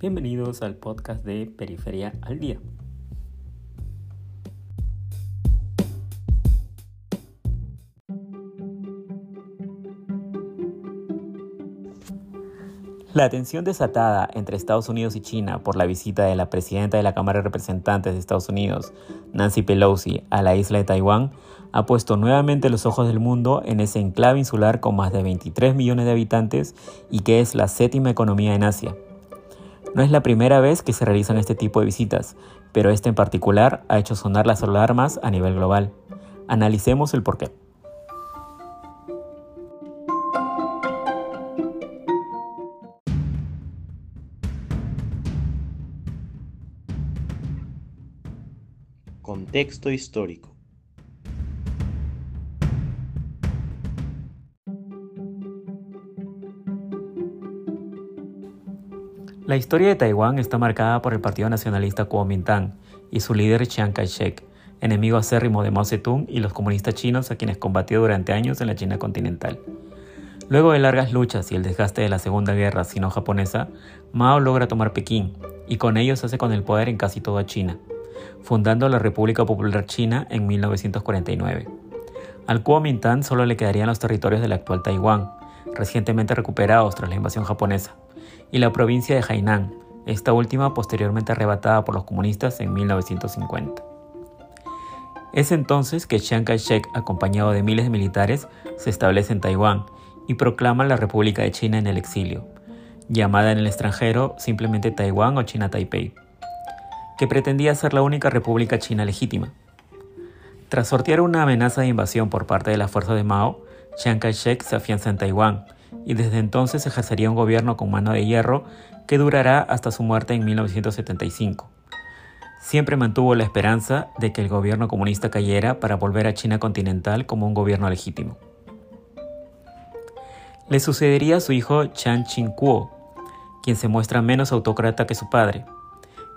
Bienvenidos al podcast de Periferia al Día. La tensión desatada entre Estados Unidos y China por la visita de la presidenta de la Cámara de Representantes de Estados Unidos, Nancy Pelosi, a la isla de Taiwán ha puesto nuevamente los ojos del mundo en ese enclave insular con más de 23 millones de habitantes y que es la séptima economía en Asia. No es la primera vez que se realizan este tipo de visitas, pero este en particular ha hecho sonar las alarmas a nivel global. Analicemos el porqué. Contexto histórico. La historia de Taiwán está marcada por el Partido Nacionalista Kuomintang y su líder Chiang Kai-shek, enemigo acérrimo de Mao Zedong y los comunistas chinos a quienes combatió durante años en la China continental. Luego de largas luchas y el desgaste de la Segunda Guerra sino-japonesa, Mao logra tomar Pekín y con ello se hace con el poder en casi toda China, fundando la República Popular China en 1949. Al Kuomintang solo le quedarían los territorios del actual Taiwán, recientemente recuperados tras la invasión japonesa, y la provincia de Hainan, esta última posteriormente arrebatada por los comunistas en 1950. Es entonces que Chiang Kai-shek, acompañado de miles de militares, se establece en Taiwán y proclama la República de China en el exilio, llamada en el extranjero simplemente Taiwán o China Taipei, que pretendía ser la única república china legítima. Tras sortear una amenaza de invasión por parte de la fuerza de Mao, Chiang Kai-shek se afianza en Taiwán y desde entonces ejercería un gobierno con mano de hierro que durará hasta su muerte en 1975. Siempre mantuvo la esperanza de que el gobierno comunista cayera para volver a China continental como un gobierno legítimo. Le sucedería su hijo Chan Ching-kuo, quien se muestra menos autócrata que su padre.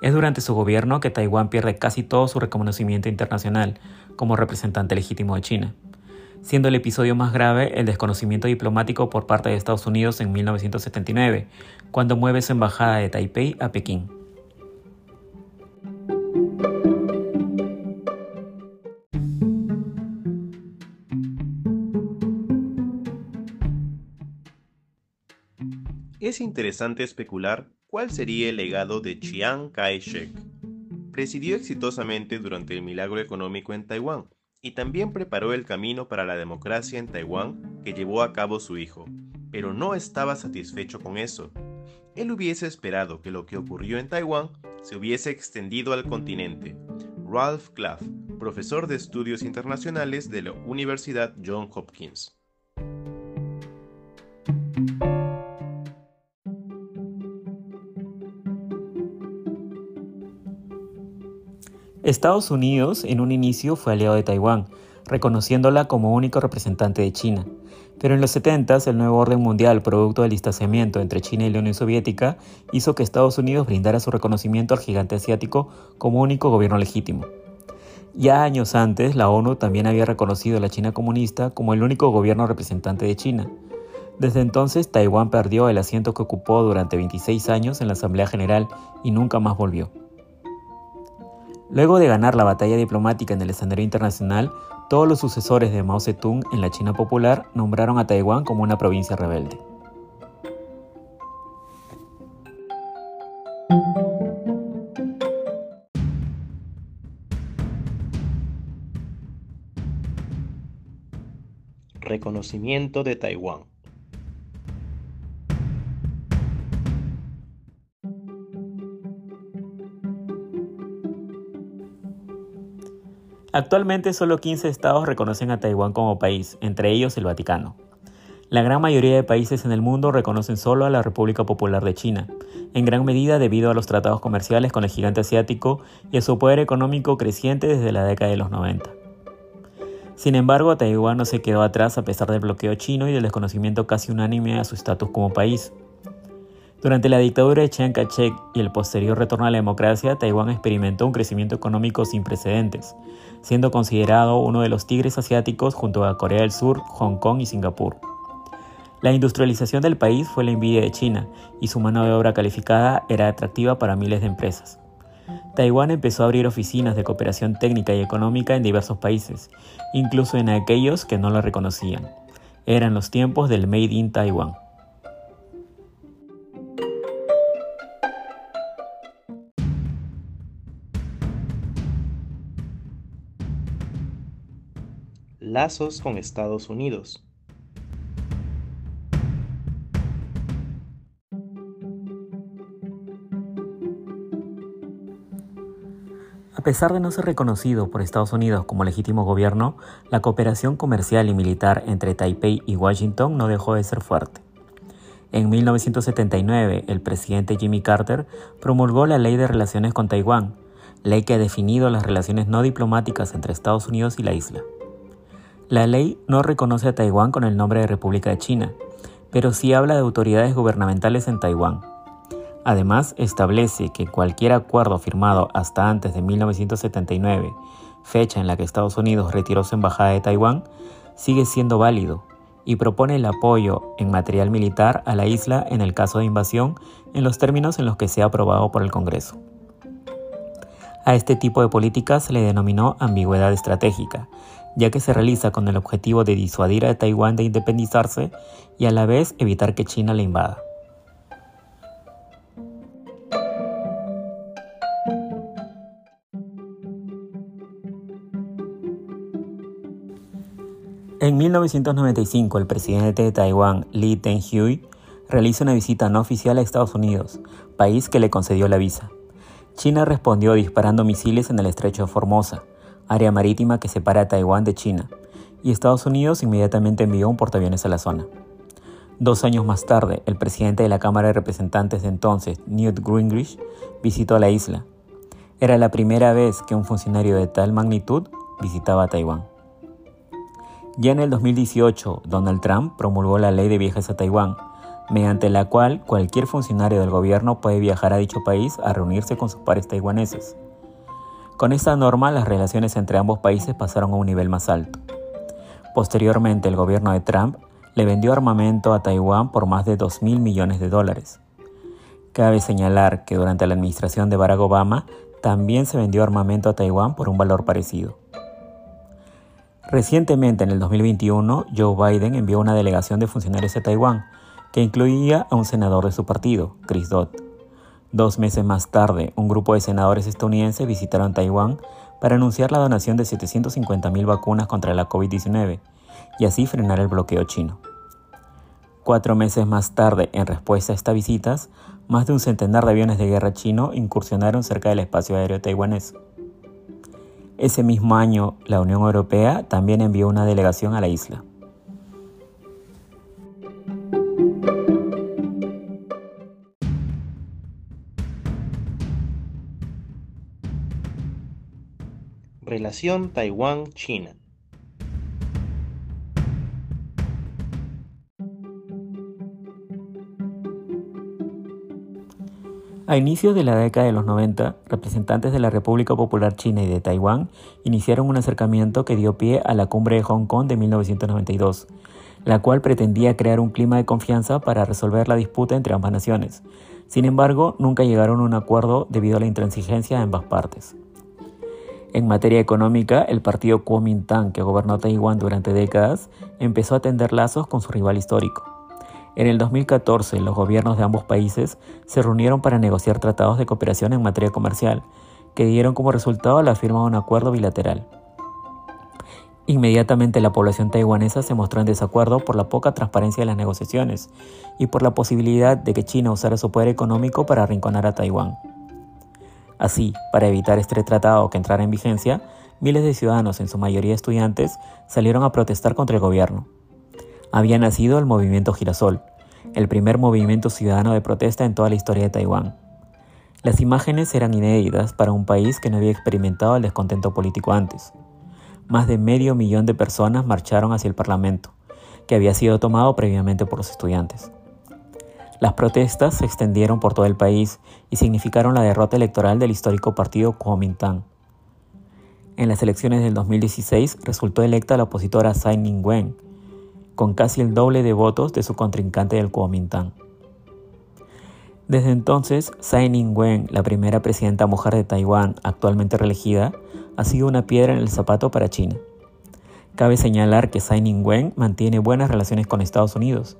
Es durante su gobierno que Taiwán pierde casi todo su reconocimiento internacional como representante legítimo de China siendo el episodio más grave el desconocimiento diplomático por parte de Estados Unidos en 1979, cuando mueve su embajada de Taipei a Pekín. Es interesante especular cuál sería el legado de Chiang Kai-shek. Presidió exitosamente durante el milagro económico en Taiwán, y también preparó el camino para la democracia en Taiwán que llevó a cabo su hijo, pero no estaba satisfecho con eso. Él hubiese esperado que lo que ocurrió en Taiwán se hubiese extendido al continente. Ralph Claff, profesor de estudios internacionales de la Universidad John Hopkins. Estados Unidos en un inicio fue aliado de Taiwán, reconociéndola como único representante de China. Pero en los 70 el nuevo orden mundial, producto del distanciamiento entre China y la Unión Soviética, hizo que Estados Unidos brindara su reconocimiento al gigante asiático como único gobierno legítimo. Ya años antes, la ONU también había reconocido a la China comunista como el único gobierno representante de China. Desde entonces, Taiwán perdió el asiento que ocupó durante 26 años en la Asamblea General y nunca más volvió. Luego de ganar la batalla diplomática en el escenario internacional, todos los sucesores de Mao Zedong en la China popular nombraron a Taiwán como una provincia rebelde. Reconocimiento de Taiwán. Actualmente solo 15 estados reconocen a Taiwán como país, entre ellos el Vaticano. La gran mayoría de países en el mundo reconocen solo a la República Popular de China, en gran medida debido a los tratados comerciales con el gigante asiático y a su poder económico creciente desde la década de los 90. Sin embargo, Taiwán no se quedó atrás a pesar del bloqueo chino y del desconocimiento casi unánime a su estatus como país. Durante la dictadura de Chiang Kai-shek y el posterior retorno a la democracia, Taiwán experimentó un crecimiento económico sin precedentes, siendo considerado uno de los tigres asiáticos junto a Corea del Sur, Hong Kong y Singapur. La industrialización del país fue la envidia de China y su mano de obra calificada era atractiva para miles de empresas. Taiwán empezó a abrir oficinas de cooperación técnica y económica en diversos países, incluso en aquellos que no lo reconocían. Eran los tiempos del Made in Taiwan. Lazos con Estados Unidos. A pesar de no ser reconocido por Estados Unidos como legítimo gobierno, la cooperación comercial y militar entre Taipei y Washington no dejó de ser fuerte. En 1979, el presidente Jimmy Carter promulgó la Ley de Relaciones con Taiwán, ley que ha definido las relaciones no diplomáticas entre Estados Unidos y la isla. La ley no reconoce a Taiwán con el nombre de República de China, pero sí habla de autoridades gubernamentales en Taiwán. Además, establece que cualquier acuerdo firmado hasta antes de 1979, fecha en la que Estados Unidos retiró su embajada de Taiwán, sigue siendo válido y propone el apoyo en material militar a la isla en el caso de invasión en los términos en los que sea aprobado por el Congreso. A este tipo de política se le denominó ambigüedad estratégica, ya que se realiza con el objetivo de disuadir a Taiwán de independizarse y a la vez evitar que China le invada. En 1995, el presidente de Taiwán, Lee Teng-hui, realiza una visita no oficial a Estados Unidos, país que le concedió la visa. China respondió disparando misiles en el estrecho de Formosa, área marítima que separa a Taiwán de China, y Estados Unidos inmediatamente envió un portaaviones a la zona. Dos años más tarde, el presidente de la Cámara de Representantes de entonces, Newt Gingrich, visitó la isla. Era la primera vez que un funcionario de tal magnitud visitaba Taiwán. Ya en el 2018, Donald Trump promulgó la ley de viajes a Taiwán, mediante la cual cualquier funcionario del gobierno puede viajar a dicho país a reunirse con sus pares taiwaneses. Con esta norma, las relaciones entre ambos países pasaron a un nivel más alto. Posteriormente, el gobierno de Trump le vendió armamento a Taiwán por más de 2 mil millones de dólares. Cabe señalar que durante la administración de Barack Obama también se vendió armamento a Taiwán por un valor parecido. Recientemente, en el 2021, Joe Biden envió una delegación de funcionarios a Taiwán, que incluía a un senador de su partido, Chris Dodd. Dos meses más tarde, un grupo de senadores estadounidenses visitaron Taiwán para anunciar la donación de 750.000 vacunas contra la COVID-19 y así frenar el bloqueo chino. Cuatro meses más tarde, en respuesta a estas visitas, más de un centenar de aviones de guerra chino incursionaron cerca del espacio aéreo taiwanés. Ese mismo año, la Unión Europea también envió una delegación a la isla. Relación Taiwán-China A inicios de la década de los 90, representantes de la República Popular China y de Taiwán iniciaron un acercamiento que dio pie a la cumbre de Hong Kong de 1992, la cual pretendía crear un clima de confianza para resolver la disputa entre ambas naciones. Sin embargo, nunca llegaron a un acuerdo debido a la intransigencia de ambas partes. En materia económica, el partido Kuomintang, que gobernó Taiwán durante décadas, empezó a tender lazos con su rival histórico. En el 2014, los gobiernos de ambos países se reunieron para negociar tratados de cooperación en materia comercial, que dieron como resultado la firma de un acuerdo bilateral. Inmediatamente la población taiwanesa se mostró en desacuerdo por la poca transparencia de las negociaciones y por la posibilidad de que China usara su poder económico para arrinconar a Taiwán. Así, para evitar este tratado que entrara en vigencia, miles de ciudadanos, en su mayoría estudiantes, salieron a protestar contra el gobierno había nacido el movimiento Girasol, el primer movimiento ciudadano de protesta en toda la historia de Taiwán. Las imágenes eran inéditas para un país que no había experimentado el descontento político antes. Más de medio millón de personas marcharon hacia el Parlamento, que había sido tomado previamente por los estudiantes. Las protestas se extendieron por todo el país y significaron la derrota electoral del histórico partido Kuomintang. En las elecciones del 2016 resultó electa la opositora Tsai Ing-wen, con casi el doble de votos de su contrincante del Kuomintang. Desde entonces, Tsai Ing-wen, la primera presidenta mujer de Taiwán actualmente reelegida, ha sido una piedra en el zapato para China. Cabe señalar que Tsai Ing-wen mantiene buenas relaciones con Estados Unidos,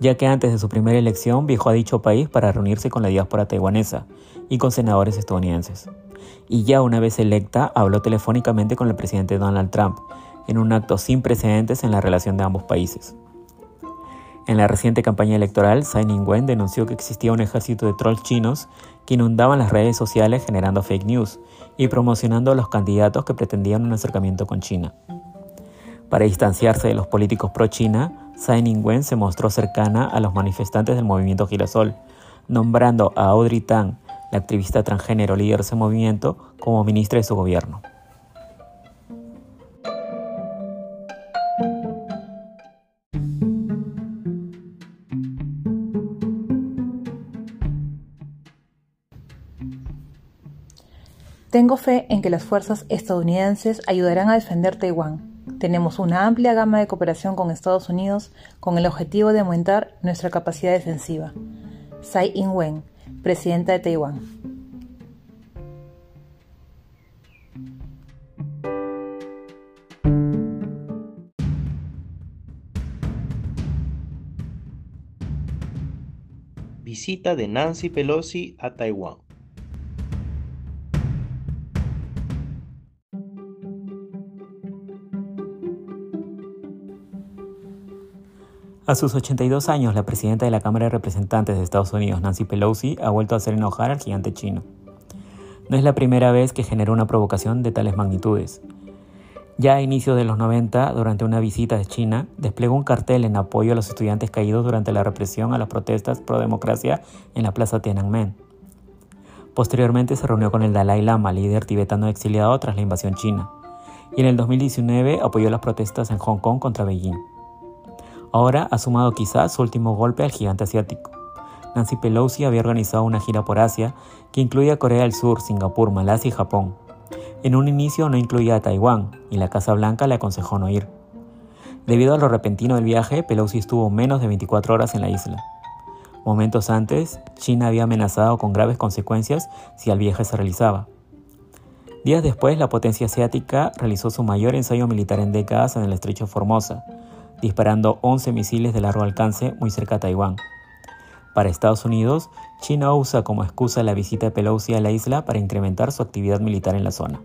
ya que antes de su primera elección viajó a dicho país para reunirse con la diáspora taiwanesa y con senadores estadounidenses. Y ya una vez electa, habló telefónicamente con el presidente Donald Trump, en un acto sin precedentes en la relación de ambos países. En la reciente campaña electoral, Tsai Ing-wen denunció que existía un ejército de trolls chinos que inundaban las redes sociales generando fake news y promocionando a los candidatos que pretendían un acercamiento con China. Para distanciarse de los políticos pro-China, Tsai Ing-wen se mostró cercana a los manifestantes del movimiento Girasol, nombrando a Audrey Tang, la activista transgénero líder de ese movimiento, como ministra de su gobierno. Tengo fe en que las fuerzas estadounidenses ayudarán a defender Taiwán. Tenemos una amplia gama de cooperación con Estados Unidos con el objetivo de aumentar nuestra capacidad defensiva. Tsai Ing-wen, presidenta de Taiwán. Visita de Nancy Pelosi a Taiwán. A sus 82 años, la presidenta de la Cámara de Representantes de Estados Unidos, Nancy Pelosi, ha vuelto a hacer enojar al gigante chino. No es la primera vez que genera una provocación de tales magnitudes. Ya a inicios de los 90, durante una visita de China, desplegó un cartel en apoyo a los estudiantes caídos durante la represión a las protestas pro democracia en la plaza Tiananmen. Posteriormente se reunió con el Dalai Lama, líder tibetano exiliado tras la invasión china, y en el 2019 apoyó las protestas en Hong Kong contra Beijing. Ahora ha sumado quizás su último golpe al gigante asiático. Nancy Pelosi había organizado una gira por Asia que incluía Corea del Sur, Singapur, Malasia y Japón. En un inicio no incluía a Taiwán y la Casa Blanca le aconsejó no ir. Debido a lo repentino del viaje, Pelosi estuvo menos de 24 horas en la isla. Momentos antes, China había amenazado con graves consecuencias si el viaje se realizaba. Días después, la potencia asiática realizó su mayor ensayo militar en décadas en el estrecho Formosa, disparando 11 misiles de largo alcance muy cerca a Taiwán. Para Estados Unidos, China usa como excusa la visita de Pelosi a la isla para incrementar su actividad militar en la zona.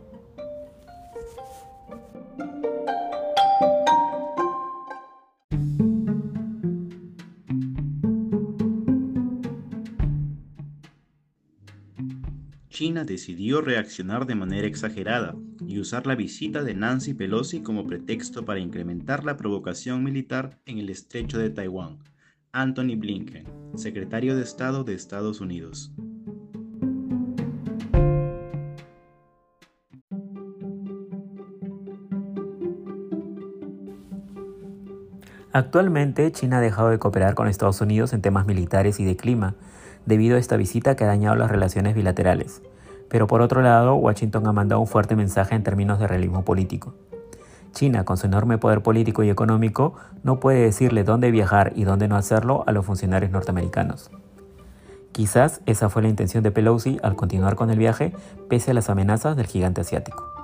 China decidió reaccionar de manera exagerada y usar la visita de Nancy Pelosi como pretexto para incrementar la provocación militar en el estrecho de Taiwán. Anthony Blinken, secretario de Estado de Estados Unidos. Actualmente, China ha dejado de cooperar con Estados Unidos en temas militares y de clima, debido a esta visita que ha dañado las relaciones bilaterales. Pero por otro lado, Washington ha mandado un fuerte mensaje en términos de realismo político. China, con su enorme poder político y económico, no puede decirle dónde viajar y dónde no hacerlo a los funcionarios norteamericanos. Quizás esa fue la intención de Pelosi al continuar con el viaje pese a las amenazas del gigante asiático.